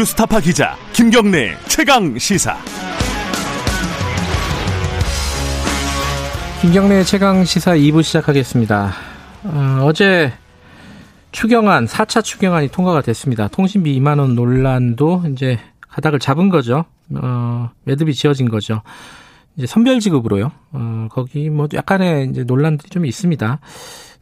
뉴스타파 기자 김경래 최강 시사. 김경래 최강 시사 2부 시작하겠습니다. 어, 제 추경안 4차 추경안이 통과가 됐습니다. 통신비 2만 원 논란도 이제 가닥을 잡은 거죠. 어, 매듭이 지어진 거죠. 이제 선별 지급으로요. 어, 거기 뭐 약간의 이제 논란들이 좀 있습니다.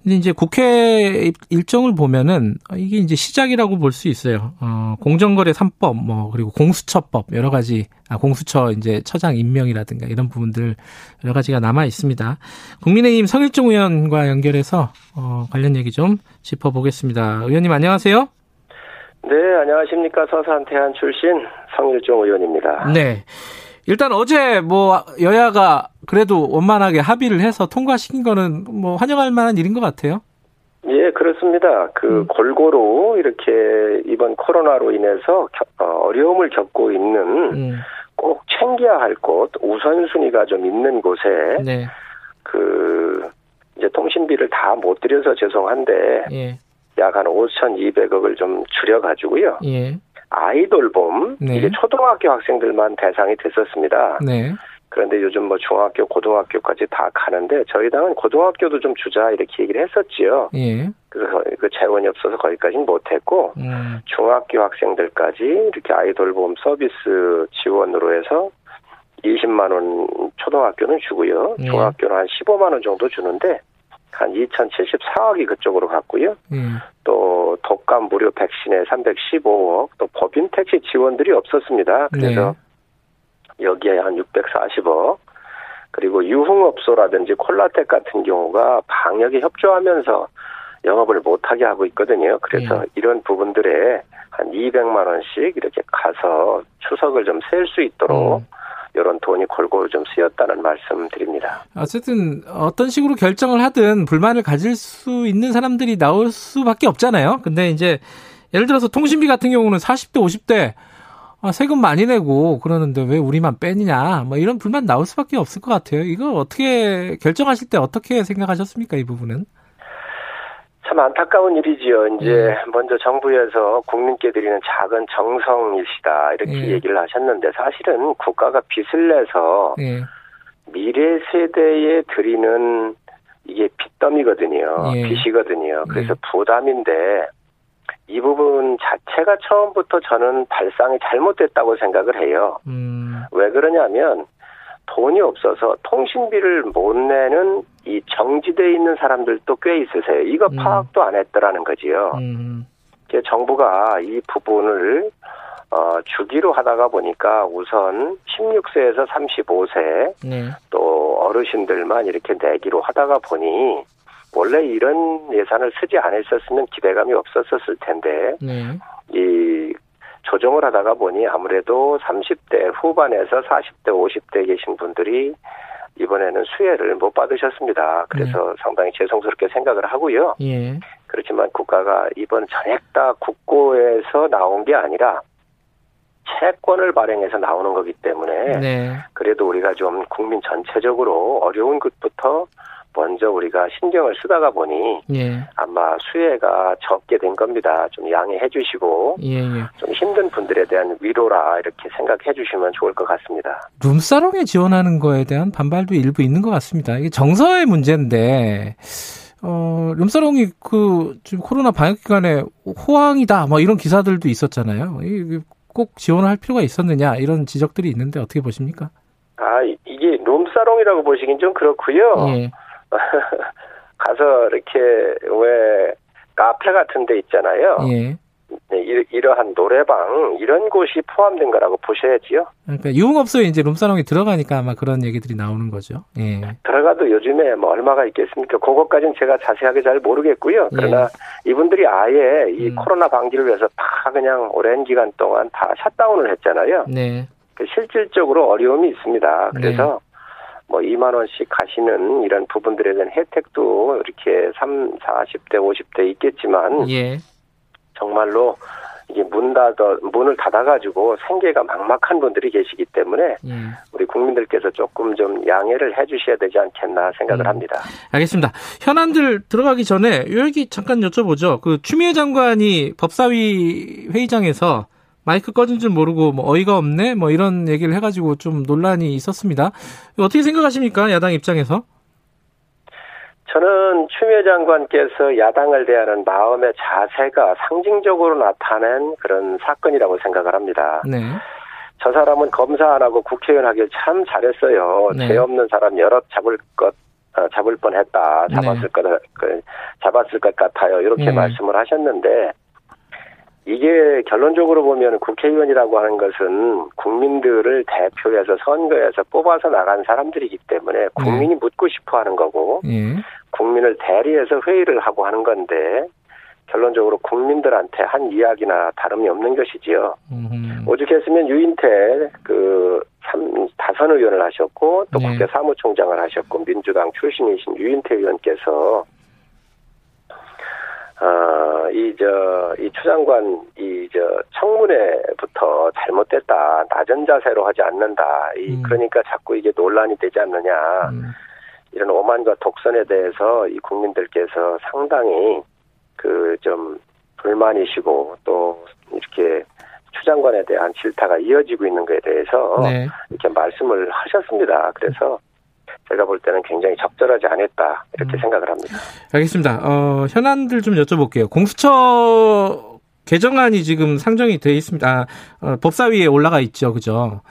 근데 이제 국회 일정을 보면은 이게 이제 시작이라고 볼 수 있어요. 어, 공정거래 3법 뭐 그리고 공수처법 여러 가지 아 공수처 이제 처장 임명이라든가 이런 부분들 여러 가지가 남아 있습니다. 국민의힘 성일종 의원과 연결해서 어, 관련 얘기 좀 짚어 보겠습니다. 의원님 안녕하세요. 네, 안녕하십니까. 서산 태안 출신 성일종 의원입니다. 네. 일단 어제 뭐 여야가 그래도 원만하게 합의를 해서 통과시킨 거는 뭐 환영할 만한 일인 것 같아요. 예, 그렇습니다. 그 음. 골고루 이렇게 이번 코로나로 인해서 어, 어려움을 겪고 있는 음. 꼭 챙겨야 할 곳, 우선순위가 좀 있는 곳에 네. 그 이제 통신비를 다 못 드려서 죄송한데 예. 약한 5,200억을 좀 줄여 가지고요. 예. 아이돌봄 네. 이게 초등학교 학생들만 대상이 됐었습니다. 네. 그런데 요즘 뭐 중학교, 고등학교까지 다 가는데 저희 당은 고등학교도 좀 주자 이렇게 얘기를 했었지요. 예. 그래서 그 재원이 없어서 거기까지는 못했고 음. 중학교 학생들까지 이렇게 아이돌봄 서비스 지원으로 해서 20만 원 초등학교는 주고요. 예. 중학교는 한 15만 원 정도 주는데 한 2,074억이 그쪽으로 갔고요. 음. 또 독감 무료 백신에 315억, 또 법인 택시 지원들이 없었습니다. 그래서 네. 여기에 한 640억. 그리고 유흥업소라든지 콜라텍 같은 경우가 방역에 협조하면서 영업을 못하게 하고 있거든요. 그래서 네. 이런 부분들에 한 200만 원씩 이렇게 가서 추석을 좀 셀 수 있도록 음. 이런 돈이 골고루 좀 쓰였다는 말씀드립니다. 어쨌든 어떤 식으로 결정을 하든 불만을 가질 수 있는 사람들이 나올 수밖에 없잖아요. 근데 이제 예를 들어서 통신비 같은 경우는 40대, 50대 아, 세금 많이 내고 그러는데 왜 우리만 빼느냐 뭐 이런 불만 나올 수밖에 없을 것 같아요. 이거 어떻게 결정하실 때 어떻게 생각하셨습니까 이 부분은? 참 안타까운 일이지요. 이제 음. 먼저 정부에서 국민께 드리는 작은 정성이시다 이렇게 음. 얘기를 하셨는데 사실은 국가가 빚을 내서 음. 미래 세대에 드리는 이게 빚더미거든요. 예. 빚이거든요. 그래서 부담인데 이 부분 자체가 처음부터 저는 발상이 잘못됐다고 생각을 해요. 음. 왜 그러냐면 돈이 없어서 통신비를 못 내는 이 정지돼 있는 사람들도 꽤 있으세요. 이거 음. 파악도 안 했더라는 거지요. 음. 정부가 이 부분을 어, 주기로 하다가 보니까 우선 16세에서 35세 네. 또 어르신들만 이렇게 내기로 하다가 보니 원래 이런 예산을 쓰지 않았었으면 기대감이 없었었을 텐데 네. 이 조정을 하다가 보니 아무래도 30대 후반에서 40대, 50대 계신 분들이 이번에는 수혜를 못 받으셨습니다. 그래서 네. 상당히 죄송스럽게 생각을 하고요. 예. 그렇지만 국가가 이번 전액 다 국고에서 나온 게 아니라 채권을 발행해서 나오는 거기 때문에 네. 그래도 우리가 좀 국민 전체적으로 어려운 것부터 먼저 우리가 신경을 쓰다가 보니 예. 아마 수혜가 적게 된 겁니다. 좀 양해해 주시고 예, 예. 좀 힘든 분들에 대한 위로라 이렇게 생각해 주시면 좋을 것 같습니다. 룸사롱에 지원하는 거에 대한 반발도 일부 있는 것 같습니다. 이게 정서의 문제인데 어, 룸사롱이 그 지금 코로나 방역 기간에 호황이다 뭐 이런 기사들도 있었잖아요. 꼭 지원을 할 필요가 있었느냐 이런 지적들이 있는데 어떻게 보십니까? 아 이게 룸사롱이라고 보시긴 좀 그렇고요. 예. 가서 이렇게 왜 카페 같은 데 있잖아요. 예. 네, 이러, 한 노래방 이런 곳이 포함된 거라고 보셔야지요. 그러니까 유흥업소에 이제 룸사롱이 들어가니까 아마 그런 얘기들이 나오는 거죠. 예. 들어가도 요즘에 뭐 얼마가 있겠습니까? 그것까지는 제가 자세하게 잘 모르겠고요. 그러나 예. 이분들이 아예 이 음. 코로나 방지를 위해서 다 그냥 오랜 기간 동안 다 샷다운을 했잖아요. 네. 그 실질적으로 어려움이 있습니다. 그래서 네. 뭐 2만 원씩 가시는 이런 부분들에 대한 혜택도 이렇게 3, 40대, 50대 있겠지만 예. 정말로 이게 문 닫아 문을 닫아가지고 생계가 막막한 분들이 계시기 때문에 예. 우리 국민들께서 조금 좀 양해를 해주셔야 되지 않겠나 생각을 음. 합니다. 알겠습니다. 현안들 들어가기 전에 여기 잠깐 여쭤보죠. 그 추미애 장관이 법사위 회의장에서 마이크 꺼진 줄 모르고 뭐 어이가 없네 뭐 이런 얘기를 해가지고 좀 논란이 있었습니다. 어떻게 생각하십니까 야당 입장에서? 저는 추미애 장관께서 야당을 대하는 마음의 자세가 상징적으로 나타낸 그런 사건이라고 생각을 합니다. 네. 저 사람은 검사 안 하고 국회의원 하길 참 잘했어요. 네. 죄 없는 사람 여럿 잡을 것 어, 잡을 뻔했다. 잡았을 네. 것 그, 잡았을 것 같아요. 이렇게 네. 말씀을 하셨는데 이게 결론적으로 보면 국회의원이라고 하는 것은 국민들을 대표해서 선거에서 뽑아서 나간 사람들이기 때문에 네. 국민이 네. 묻고 싶어 하는 거고 네. 국민을 대리해서 회의를 하고 하는 건데 결론적으로 국민들한테 한 이야기나 다름이 없는 것이지요. 음. 오죽했으면 유인태 그 삼, 다선 의원을 하셨고 또 네. 국회 사무총장을 하셨고 민주당 출신이신 유인태 의원께서 어, 이, 저, 이 추장관, 이, 저, 청문회부터 잘못됐다. 낮은 자세로 하지 않는다. 이, 음. 그러니까 자꾸 이게 논란이 되지 않느냐. 음. 이런 오만과 독선에 대해서 이 국민들께서 상당히 그 좀 불만이시고 또 이렇게 추장관에 대한 질타가 이어지고 있는 것에 대해서 네. 이렇게 말씀을 하셨습니다. 그래서 제가 볼 때는 굉장히 적절하지 않았다 이렇게 음. 생각을 합니다. 알겠습니다. 어, 현안들 좀 여쭤볼게요. 공수처 개정안이 지금 상정이 돼 있습니다. 아, 어, 법사위에 올라가 있죠, 그죠?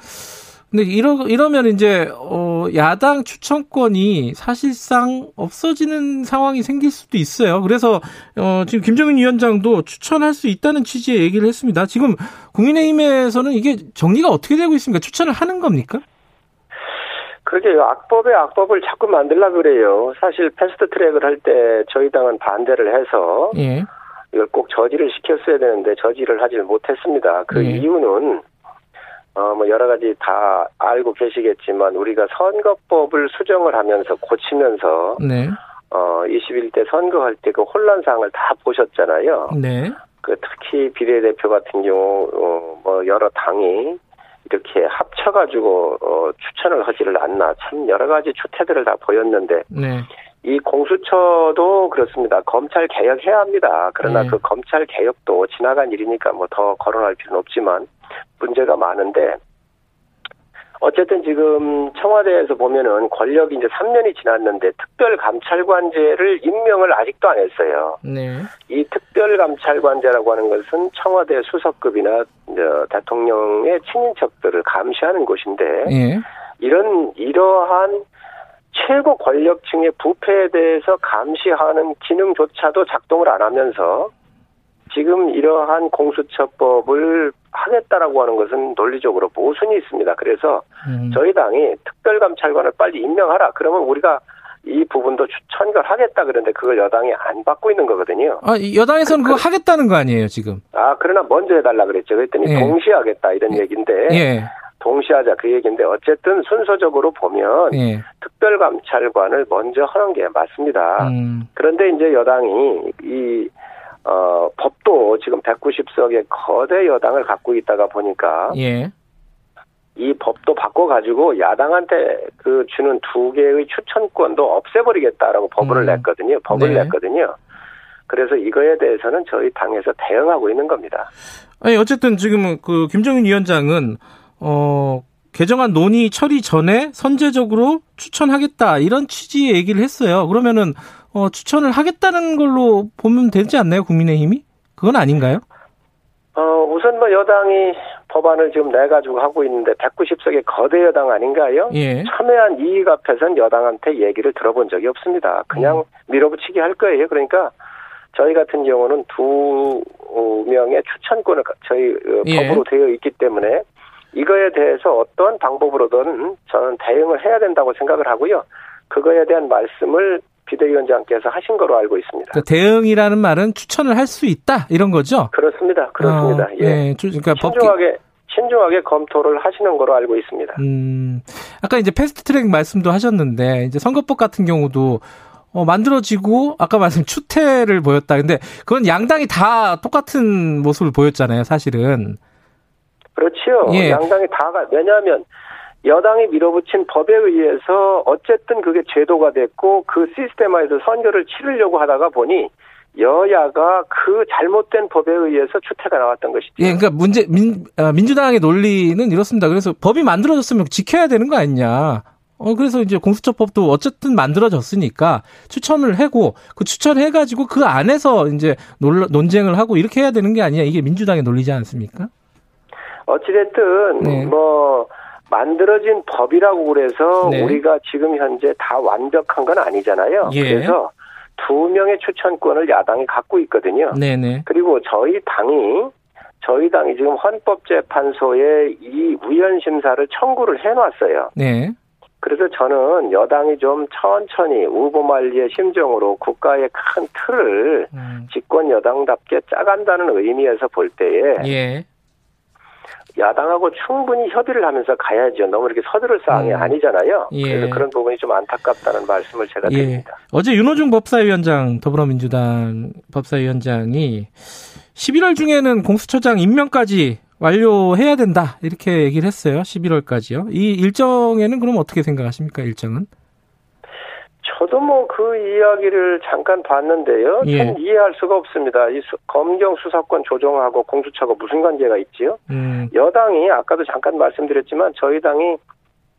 근데 이러 이러면 이제 어 야당 추천권이 사실상 없어지는 상황이 생길 수도 있어요. 그래서 어 지금 김정인 위원장도 추천할 수 있다는 취지의 얘기를 했습니다. 지금 국민의힘에서는 이게 정리가 어떻게 되고 있습니까? 추천을 하는 겁니까? 그러게요. 악법에 악법을 자꾸 만들라 그래요. 사실 패스트 트랙을 할 때 저희 당은 반대를 해서 예. 이걸 꼭 저지를 시켰어야 되는데 저지를 하지 못했습니다. 그 예. 이유는 어, 뭐, 여러 가지 다 알고 계시겠지만, 우리가 선거법을 수정을 하면서 고치면서, 네. 어, 21대 선거할 때 그 혼란상을 다 보셨잖아요. 네. 그 특히 비례대표 같은 경우, 어, 뭐, 여러 당이 이렇게 합쳐가지고, 어, 추천을 하지를 않나. 참 여러 가지 추태들을 다 보였는데, 네. 이 공수처도 그렇습니다. 검찰 개혁해야 합니다. 그러나 네. 그 검찰 개혁도 지나간 일이니까 뭐 더 거론할 필요는 없지만 문제가 많은데 어쨌든 지금 청와대에서 보면은 권력이 이제 3년이 지났는데 특별감찰관제를 임명을 아직도 안 했어요. 네. 이 특별감찰관제라고 하는 것은 청와대 수석급이나 대통령의 친인척들을 감시하는 곳인데 네. 이런 이러한 최고 권력층의 부패에 대해서 감시하는 기능조차도 작동을 안 하면서 지금 이러한 공수처법을 하겠다라고 하는 것은 논리적으로 모순이 있습니다. 그래서 음. 저희 당이 특별감찰관을 빨리 임명하라. 그러면 우리가 이 부분도 천결하겠다 그런데 그걸 여당이 안 받고 있는 거거든요. 아, 여당에서는 그, 그거 하겠다는 거 아니에요, 지금? 아, 그러나 먼저 해달라 그랬죠. 그랬더니 예. 동시에 하겠다 이런 예. 얘기인데. 예. 동시하자 그 얘기인데 어쨌든 순서적으로 보면 예. 특별감찰관을 먼저 하는 게 맞습니다. 음. 그런데 이제 여당이 이 어, 법도 지금 190석의 거대 여당을 갖고 있다가 보니까 예. 이 법도 바꿔가지고 야당한테 그 주는 두 개의 추천권도 없애버리겠다라고 법을 음. 냈거든요. 법을 네. 냈거든요. 그래서 이거에 대해서는 저희 당에서 대응하고 있는 겁니다. 아니 어쨌든 지금 그 김정인 위원장은 어, 개정안 논의 처리 전에 선제적으로 추천하겠다 이런 취지의 얘기를 했어요. 그러면은 어, 추천을 하겠다는 걸로 보면 되지 않나요, 국민의힘이? 그건 아닌가요? 어, 우선 뭐 여당이 법안을 지금 내가지고 하고 있는데 190석의 거대 여당 아닌가요? 예. 첨예한 이익 앞에선 여당한테 얘기를 들어본 적이 없습니다. 그냥 음. 밀어붙이기 할 거예요. 그러니까 저희 같은 경우는 두 명의 추천권을 저희 어, 예. 법으로 되어 있기 때문에 이거에 대해서 어떤 방법으로든 저는 대응을 해야 된다고 생각을 하고요. 그거에 대한 말씀을 비대위원장께서 하신 거로 알고 있습니다. 그러니까 대응이라는 말은 추천을 할 수 있다 이런 거죠? 그렇습니다. 그렇습니다. 어, 예. 예. 그러니까 신중하게 법기... 신중하게 검토를 하시는 거로 알고 있습니다. 음, 아까 이제 패스트트랙 말씀도 하셨는데 이제 선거법 같은 경우도 어, 만들어지고 아까 말씀 추태를 보였다. 근데 그건 양당이 다 똑같은 모습을 보였잖아요, 사실은. 그렇지요. 예. 양당이 다가 왜냐하면 여당이 밀어붙인 법에 의해서 어쨌든 그게 제도가 됐고 그 시스템화에서 선거를 치르려고 하다가 보니 여야가 그 잘못된 법에 의해서 추태가 나왔던 것이죠. 예, 그러니까 문제 민 아, 민주당의 논리는 이렇습니다. 그래서 법이 만들어졌으면 지켜야 되는 거 아니냐. 어 그래서 이제 공수처법도 어쨌든 만들어졌으니까 추천을 하고 그 추천해 가지고 그 안에서 이제 논, 논쟁을 하고 이렇게 해야 되는 게 아니냐. 이게 민주당의 논리지 않습니까? 어찌 됐든 네. 뭐 만들어진 법이라고 그래서 네. 우리가 지금 현재 다 완벽한 건 아니잖아요. 예. 그래서 두 명의 추천권을 야당이 갖고 있거든요. 네네. 그리고 저희 당이 저희 당이 지금 헌법재판소에 이 우연 심사를 청구를 해놨어요. 네. 그래서 저는 여당이 좀 천천히 우보말리의 심정으로 국가의 큰 틀을 음. 집권 여당답게 짜간다는 의미에서 볼 때에 예. 야당하고 충분히 협의를 하면서 가야죠. 너무 이렇게 서두를 사항이 음. 아니잖아요. 예. 그래서 그런 부분이 좀 안타깝다는 말씀을 제가 예. 드립니다. 어제 윤호중 법사위원장 더불어민주당 법사위원장이 11월 중에는 공수처장 임명까지 완료해야 된다 이렇게 얘기를 했어요. 11월까지요. 이 일정에는 그럼 어떻게 생각하십니까? 일정은? 저도 뭐 그 이야기를 잠깐 봤는데요. 예. 전 이해할 수가 없습니다. 이 수, 검경 수사권 조정하고 공수처가 무슨 관계가 있지요? 음. 여당이 아까도 잠깐 말씀드렸지만 저희 당이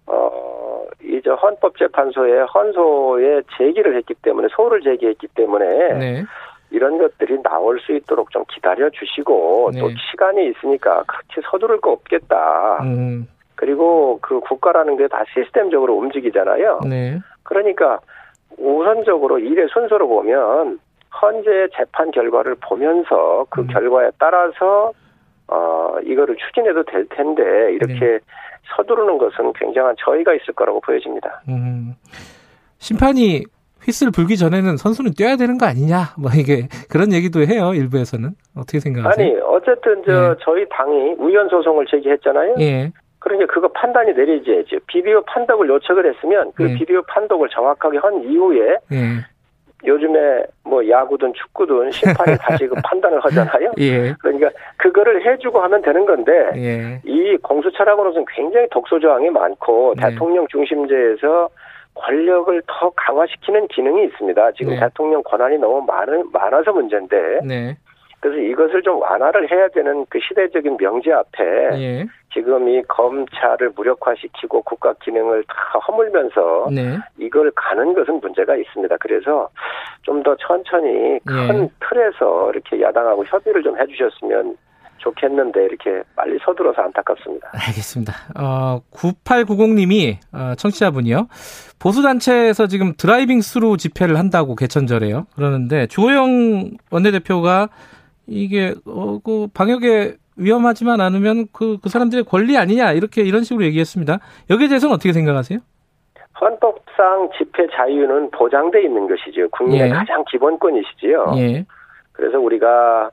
어 이제 헌법재판소에 헌소에 제기를 했기 때문에 소를 제기했기 때문에 네. 이런 것들이 나올 수 있도록 좀 기다려 주시고 네. 또 시간이 있으니까 그렇게 서두를 거 없겠다. 음. 그리고 그 국가라는 게 다 시스템적으로 움직이잖아요. 네. 그러니까 우선적으로 일의 순서로 보면 현재 재판 결과를 보면서 그 음. 결과에 따라서 어 이거를 추진해도 될 텐데 이렇게 네. 서두르는 것은 굉장한 저희가 있을 거라고 보여집니다. 음. 심판이 휘슬 불기 전에는 선수는 뛰어야 되는 거 아니냐? 뭐 이게 그런 얘기도 해요 일부에서는 어떻게 생각하세요? 아니 어쨌든 저 예. 저희 당이 우연 소송을 제기했잖아요. 예. 그러니까 그거 판단이 내려져야죠. 비디오 판독을 요청을 했으면 그 예. 비디오 판독을 정확하게 한 이후에 예. 요즘에 뭐 야구든 축구든 심판이 다시 그 판단을 하잖아요. 예. 그러니까 그거를 해주고 하면 되는 건데 예. 이 공수처라고는 굉장히 독소 조항이 많고 네. 대통령 중심제에서 권력을 더 강화시키는 기능이 있습니다. 지금 네. 대통령 권한이 너무 많은, 많아서 문제인데. 네. 그래서 이것을 좀 완화를 해야 되는 그 시대적인 명제 앞에 예. 지금 이 검찰을 무력화시키고 국가 기능을 다 허물면서 네. 이걸 가는 것은 문제가 있습니다. 그래서 좀 더 천천히 큰 예. 틀에서 이렇게 야당하고 협의를 좀 해주셨으면 좋겠는데 이렇게 빨리 서둘러서 안타깝습니다. 알겠습니다. 어, 9890님이 어, 청취자분이요. 보수단체에서 지금 driving through 집회를 한다고 개천절에요. 그러는데 주호영 원내대표가 이게 어, 그 방역에 위험하지만 않으면 그, 그 사람들의 권리 아니냐 이렇게 이런 식으로 얘기했습니다. 여기에 대해서는 어떻게 생각하세요? 헌법상 집회 자유는 보장돼 있는 것이죠. 국민의 예. 가장 기본권이시지요. 예. 그래서 우리가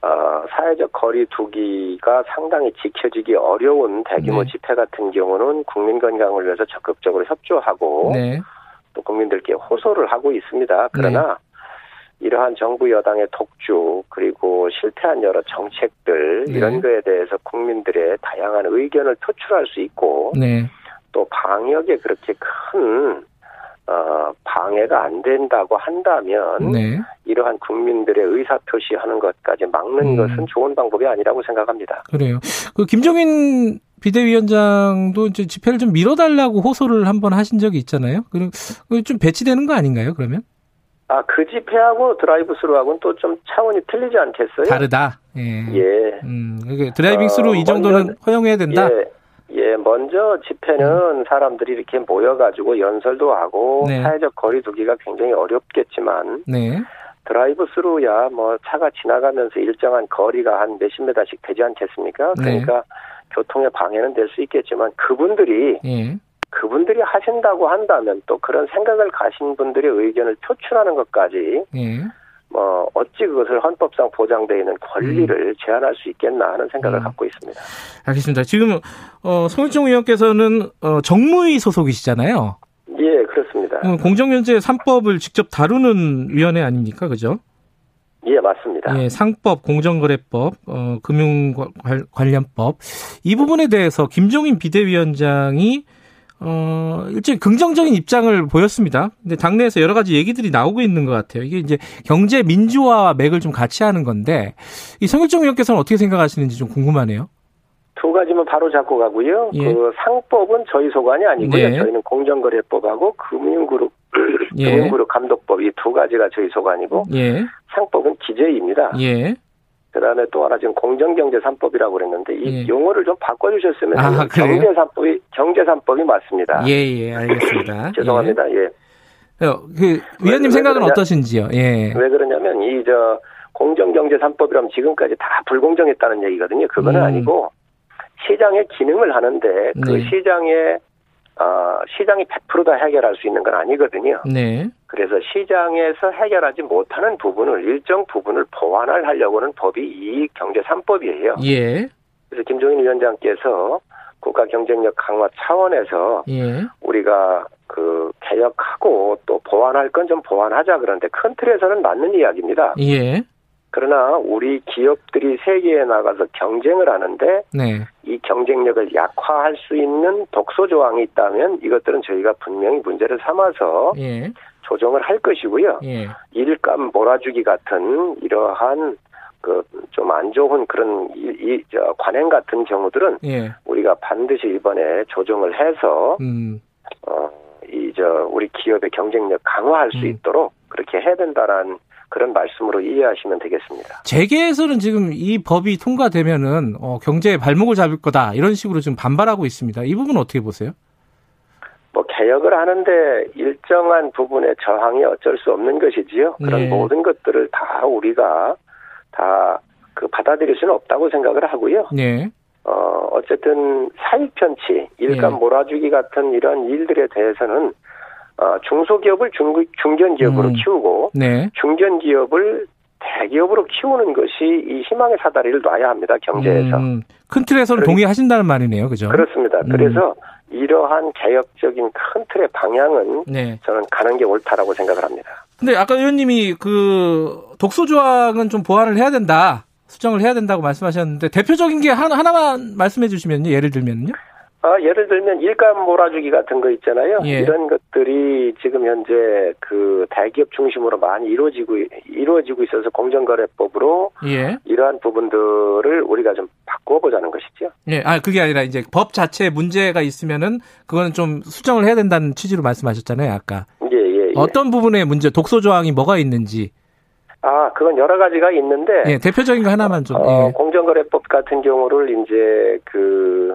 어, 사회적 거리 두기가 상당히 지켜지기 어려운 대규모 네. 집회 같은 경우는 국민 건강을 위해서 적극적으로 협조하고 네. 또 국민들께 호소를 하고 있습니다. 그러나 네. 이러한 정부 여당의 독주 그리고 실패한 여러 정책들 네. 이런 거에 대해서 국민들의 다양한 의견을 표출할 수 있고 네. 또 방역에 그렇게 큰 어, 방해가 안 된다고 한다면 네. 이러한 국민들의 의사 표시하는 것까지 막는 음. 것은 좋은 방법이 아니라고 생각합니다. 그래요. 그 김종인 비대위원장도 이제 집회를 좀 밀어달라고 호소를 한번 하신 적이 있잖아요. 그럼 좀 배치되는 거 아닌가요? 그러면? 아, 그 집회하고 드라이브 스루하고는 또 좀 차원이 틀리지 않겠어요? 다르다. 예. 예. 음, driving through 어, 이 정도는 먼저, 허용해야 된다. 예. 예, 먼저 집회는 음. 사람들이 이렇게 모여가지고 연설도 하고 네. 사회적 거리두기가 굉장히 어렵겠지만 네. 드라이브 스루야 뭐 차가 지나가면서 일정한 거리가 한 몇십 메다씩 되지 않겠습니까? 네. 그러니까 교통의 방해는 될 수 있겠지만 그분들이 예. 그분들이 하신다고 한다면 또 그런 생각을 가신 분들의 의견을 표출하는 것까지 예. 뭐 어찌 그것을 헌법상 보장되어 있는 권리를 음. 제한할 수 있겠나 하는 생각을 음. 갖고 있습니다. 알겠습니다. 지금 어, 송일종 의원께서는 어, 정무위 소속이시잖아요. 예, 그렇습니다. 공정면제 3법을 직접 다루는 위원회 아닙니까, 그죠? 예, 맞습니다. 예, 상법, 공정거래법, 어, 금융관련법 이 부분에 대해서 김종인 비대위원장이 어, 일종의 긍정적인 입장을 보였습니다. 근데 당내에서 여러 가지 얘기들이 나오고 있는 것 같아요. 이게 이제 경제 민주화와 맥을 좀 같이 하는 건데, 이 성일정 의원께서는 어떻게 생각하시는지 좀 궁금하네요. 두 가지만 바로 잡고 가고요. 예. 그 상법은 저희 소관이 아니고요. 네. 저희는 공정거래법하고 금융그룹 예. 금융그룹 감독법 이 두 가지가 저희 소관이고 예. 상법은 기재입니다. 예. 그다음에 또 하나 지금 공정경제 3법이라고 그랬는데 이 예. 용어를 좀 바꿔주셨으면 아, 경제 3법이 경제 3법이 맞습니다. 예예 예, 알겠습니다. 죄송합니다. 예. 예. 어, 그 위원님 생각은 어떠신지요? 예. 왜 그러냐면 이 저 공정경제 3법이라면 지금까지 다 불공정했다는 얘기거든요. 그거는 음. 아니고 시장의 기능을 하는데 그 네. 시장의 어, 시장이 100%다 해결할 수 있는 건 아니거든요. 네. 그래서 시장에서 해결하지 못하는 부분을 일정 부분을 보완을 하려고는 법이 이 경제 3법이에요. 예. 그래서 김종인 위원장께서 국가 경쟁력 강화 차원에서 예. 우리가 그 개혁하고 또 보완할 건 좀 보완하자 그런데 큰 틀에서는 맞는 이야기입니다. 예. 그러나 우리 기업들이 세계에 나가서 경쟁을 하는데 네. 이 경쟁력을 약화할 수 있는 독소 조항이 있다면 이것들은 저희가 분명히 문제를 삼아서 예. 조정을 할 것이고요. 예. 일감 몰아주기 같은 이러한 그 좀 안 좋은 그런 이, 이 저, 관행 같은 경우들은 예. 우리가 반드시 이번에 조정을 해서 음. 어 이 저 우리 기업의 경쟁력 강화할 수 음. 있도록 그렇게 해야 된다라는 그런 말씀으로 이해하시면 되겠습니다. 재계에서는 지금 이 법이 통과되면은 어, 경제에 발목을 잡을 거다 이런 식으로 지금 반발하고 있습니다. 이 부분 어떻게 보세요? 뭐 개혁을 하는데 일정한 부분의 저항이 어쩔 수 없는 것이지요. 그런 네. 모든 것들을 다 우리가 다 그 받아들일 수는 없다고 생각을 하고요. 네. 어 어쨌든 사익 편취, 일감 네. 몰아주기 같은 이런 일들에 대해서는 어, 중소기업을 중, 중견기업으로 음. 키우고 네. 중견기업을 대기업으로 키우는 것이 이 희망의 사다리를 놔야 합니다 경제에서. 음. 큰 틀에서는 동의하신다는 말이네요, 그죠? 그렇습니다. 음. 그래서 이러한 개혁적인 큰 틀의 방향은 네. 저는 가는 게 옳다라고 생각을 합니다. 근데 아까 의원님이 그 독소 조항은 좀 보완을 해야 된다. 수정을 해야 된다고 말씀하셨는데 대표적인 게 하나, 하나만 말씀해 주시면요. 예를 들면요. 아, 예를 들면 일감 몰아주기 같은 거 있잖아요. 예. 이런 것들이 지금 현재 그 대기업 중심으로 많이 이루어지고 이루어지고 있어서 공정거래법으로 예. 이러한 부분들을 우리가 좀 바꿔보자는 것이죠. 예, 아 그게 아니라 이제 법 자체에 문제가 있으면은 그거는 좀 수정을 해야 된다는 취지로 말씀하셨잖아요, 아까. 예, 예. 예. 어떤 부분에 문제, 독소 조항이 뭐가 있는지. 아, 그건 여러 가지가 있는데. 예, 대표적인 거 하나만 좀. 어, 예. 공정거래법 같은 경우를 이제 그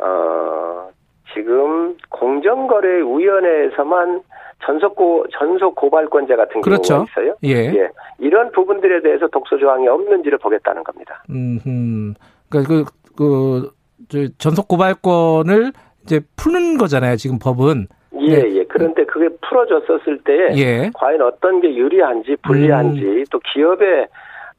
어, 지금 공정거래위원회에서만 전속 전속 고발권자 같은 그렇죠. 경우가 있어요. 예. 예. 이런 부분들에 대해서 독소 조항이 없는지를 보겠다는 겁니다. 음, 그러니까 그, 그, 전속 고발권을 이제 푸는 거잖아요. 지금 법은. 예, 네. 예. 그런데 그게 풀어졌었을 때 예. 과연 어떤 게 유리한지 불리한지 음. 또 기업의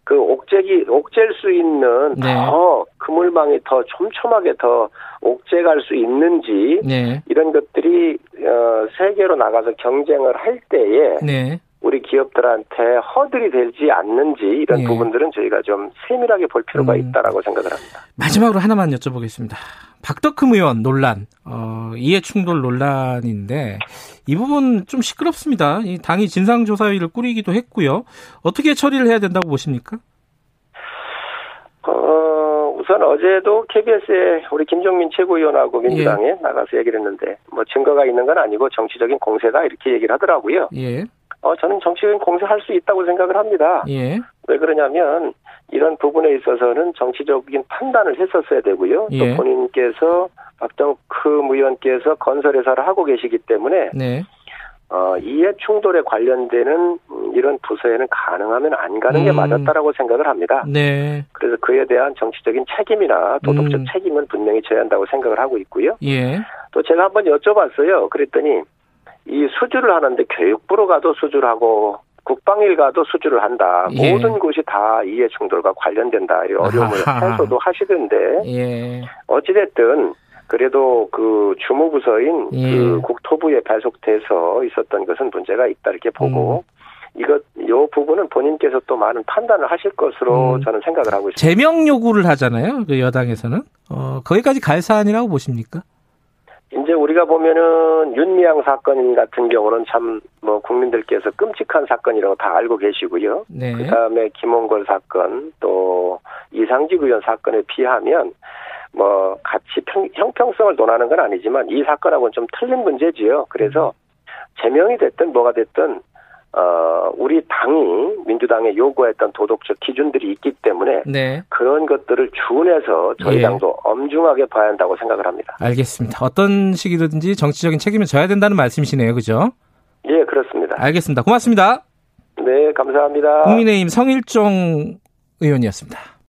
그 옥죄기 옥죄일 수 있는 네. 더 그물망이 더 촘촘하게 더 옥죄갈 수 있는지 네. 이런 것들이 어, 세계로 나가서 경쟁을 할 때에 네. 우리 기업들한테 허들이 되지 않는지 이런 네. 부분들은 저희가 좀 세밀하게 볼 필요가 음. 있다라고 생각을 합니다. 마지막으로 하나만 여쭤보겠습니다. 박덕흠 의원 논란, 어, 이해충돌 논란인데 이 부분 좀 시끄럽습니다. 이 당이 진상조사위를 꾸리기도 했고요. 어떻게 처리를 해야 된다고 보십니까? 어, 우선 어제도 KBS에 우리 김종민 최고위원하고 민주당에 예. 나가서 얘기를 했는데 뭐 증거가 있는 건 아니고 정치적인 공세다 이렇게 얘기를 하더라고요. 예. 어, 저는 정치적인 공세할 수 있다고 생각을 합니다. 예. 왜 그러냐면 이런 부분에 있어서는 정치적인 판단을 했었어야 되고요. 예. 또 본인께서 박정크 의원께서 건설 회사를 하고 계시기 때문에 네. 어, 이해 충돌에 관련되는 이런 부서에는 가능하면 안 가는 게 음. 맞았다라고 생각을 합니다. 네. 그래서 그에 대한 정치적인 책임이나 도덕적 음. 책임은 분명히 져야 한다고 생각을 하고 있고요. 예. 또 제가 한번 여쭤봤어요. 그랬더니 이 수주를 하는데 교육부로 가도 수주를 하고 국방일 가도 수주를 한다. 예. 모든 곳이 다 이해 충돌과 관련된다. 이 어려움을 해소도 하시던데 예. 어찌됐든 그래도 그 주무부서인 예. 그 국토부에 배속돼서 있었던 것은 문제가 있다 이렇게 보고 음. 이것 요 부분은 본인께서 또 많은 판단을 하실 것으로 음. 저는 생각을 하고 있습니다. 제명 요구를 하잖아요. 그 여당에서는 어 거기까지 갈 사안이라고 보십니까? 이제 우리가 보면은 윤미향 사건 같은 경우는 참 뭐 국민들께서 끔찍한 사건이라고 다 알고 계시고요. 네. 그다음에 김원걸 사건 또 이상직 의원 사건에 비하면 뭐 같이 평, 형평성을 논하는 건 아니지만 이 사건하고는 좀 틀린 문제지요. 그래서 제명이 됐든 뭐가 됐든 어, 우리 당이 민주당에 요구했던 도덕적 기준들이 있기 때문에 네. 그런 것들을 준해서 저희 예. 당도 엄중하게 봐야 한다고 생각을 합니다. 알겠습니다. 어떤 식이든지 정치적인 책임을 져야 된다는 말씀이시네요. 그죠? 예, 그렇습니다. 알겠습니다. 고맙습니다. 네, 감사합니다. 국민의힘 성일종 의원이었습니다.